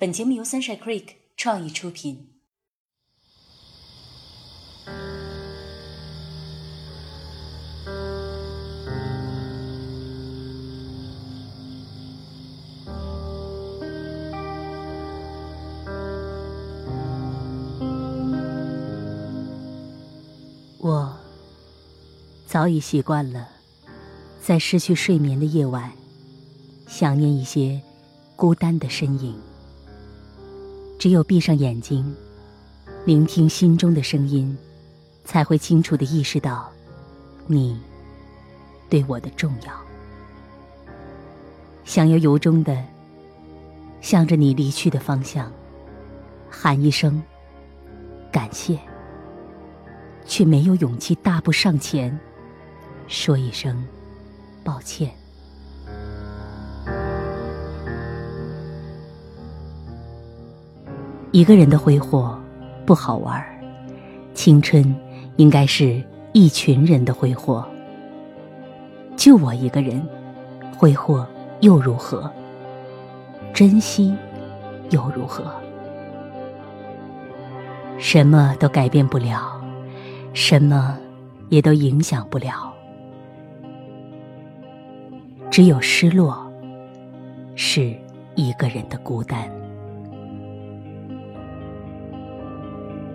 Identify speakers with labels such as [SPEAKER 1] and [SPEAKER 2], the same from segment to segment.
[SPEAKER 1] 本节目由 Sunshine Creek 创意出品。
[SPEAKER 2] 我早已习惯了，在失去睡眠的夜晚，想念一些孤单的身影。只有闭上眼睛，聆听心中的声音，才会清楚的意识到，你对我的重要。想要由衷的向着你离去的方向喊一声感谢。却没有勇气大步上前，说一声抱歉。一个人的挥霍不好玩青春应该是一群人的挥霍。就我一个人，挥霍又如何？珍惜又如何？什么都改变不了。什么也都影响不了，只有失落，是一个人的孤单。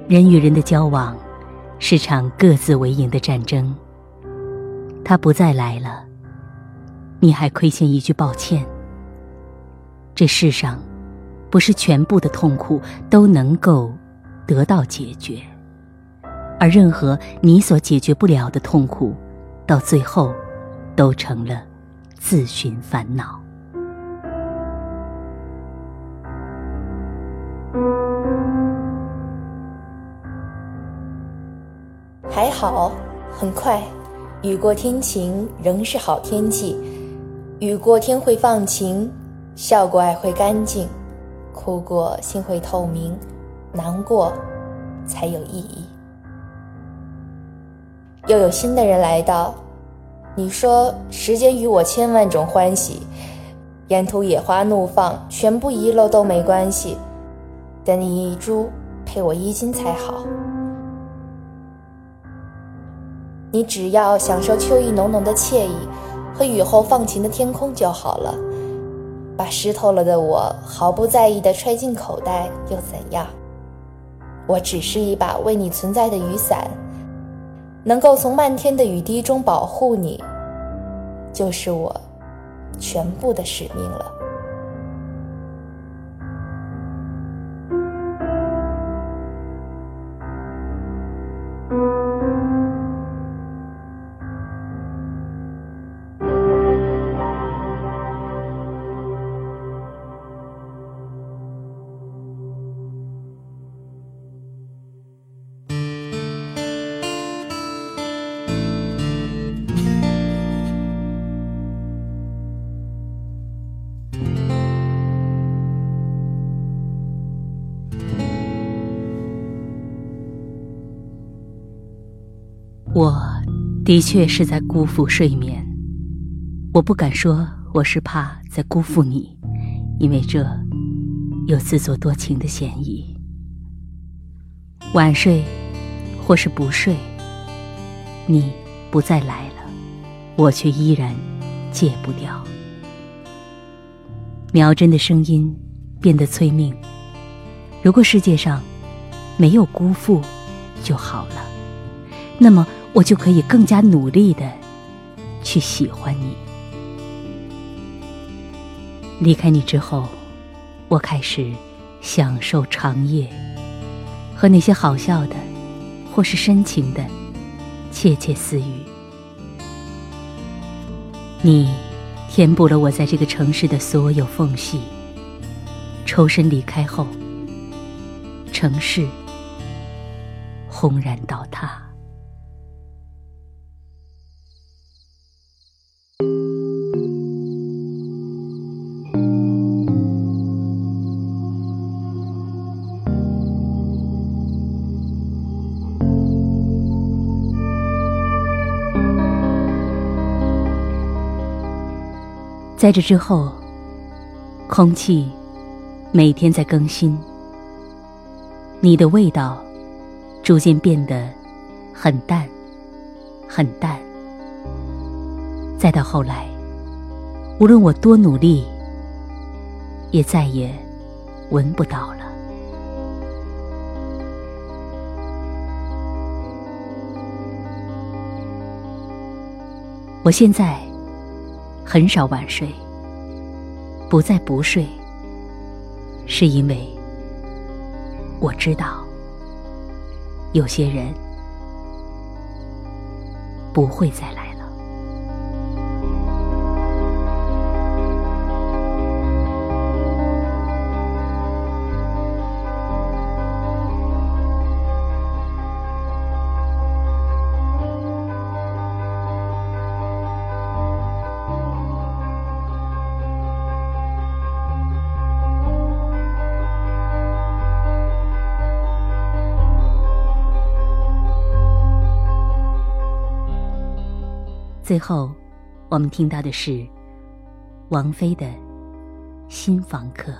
[SPEAKER 2] 人与人的交往，是场各自为营的战争。他不再来了，你还亏欠一句抱歉。这世上，不是全部的痛苦都能够得到解决。而任何你所解决不了的痛苦，到最后，都成了自寻烦恼。
[SPEAKER 3] 好，很快，雨过天晴仍是好天气。雨过天会放晴，笑过爱会干净，哭过心会透明，难过才有意义。又有新的人来到，你说时间与我千万种欢喜，沿途野花怒放，全部遗漏都没关系，等你一株配我衣襟才好。你只要享受秋意浓浓的惬意和雨后放晴的天空就好了，把湿透了的我毫不在意的揣进口袋又怎样？我只是一把为你存在的雨伞。能够从漫天的雨滴中保护你，就是我全部的使命了。
[SPEAKER 2] 的确是在辜负睡眠，我不敢说我是怕在辜负你，因为这有自作多情的嫌疑。晚睡或是不睡，你不再来了，我却依然戒不掉。苗针的声音变得催命，如果世界上没有辜负就好了，那么。我就可以更加努力的去喜欢你。离开你之后，我开始享受长夜和那些好笑的或是深情的窃窃私语。你填补了我在这个城市的所有缝隙。抽身离开后，城市轰然倒塌。在这之后，空气每天在更新。你的味道逐渐变得很淡，很淡。再到后来，无论我多努力，也再也闻不到了。我现在很少晚睡，不再不睡，是因为我知道有些人不会再来。最后，我们听到的是王菲的《新房客》。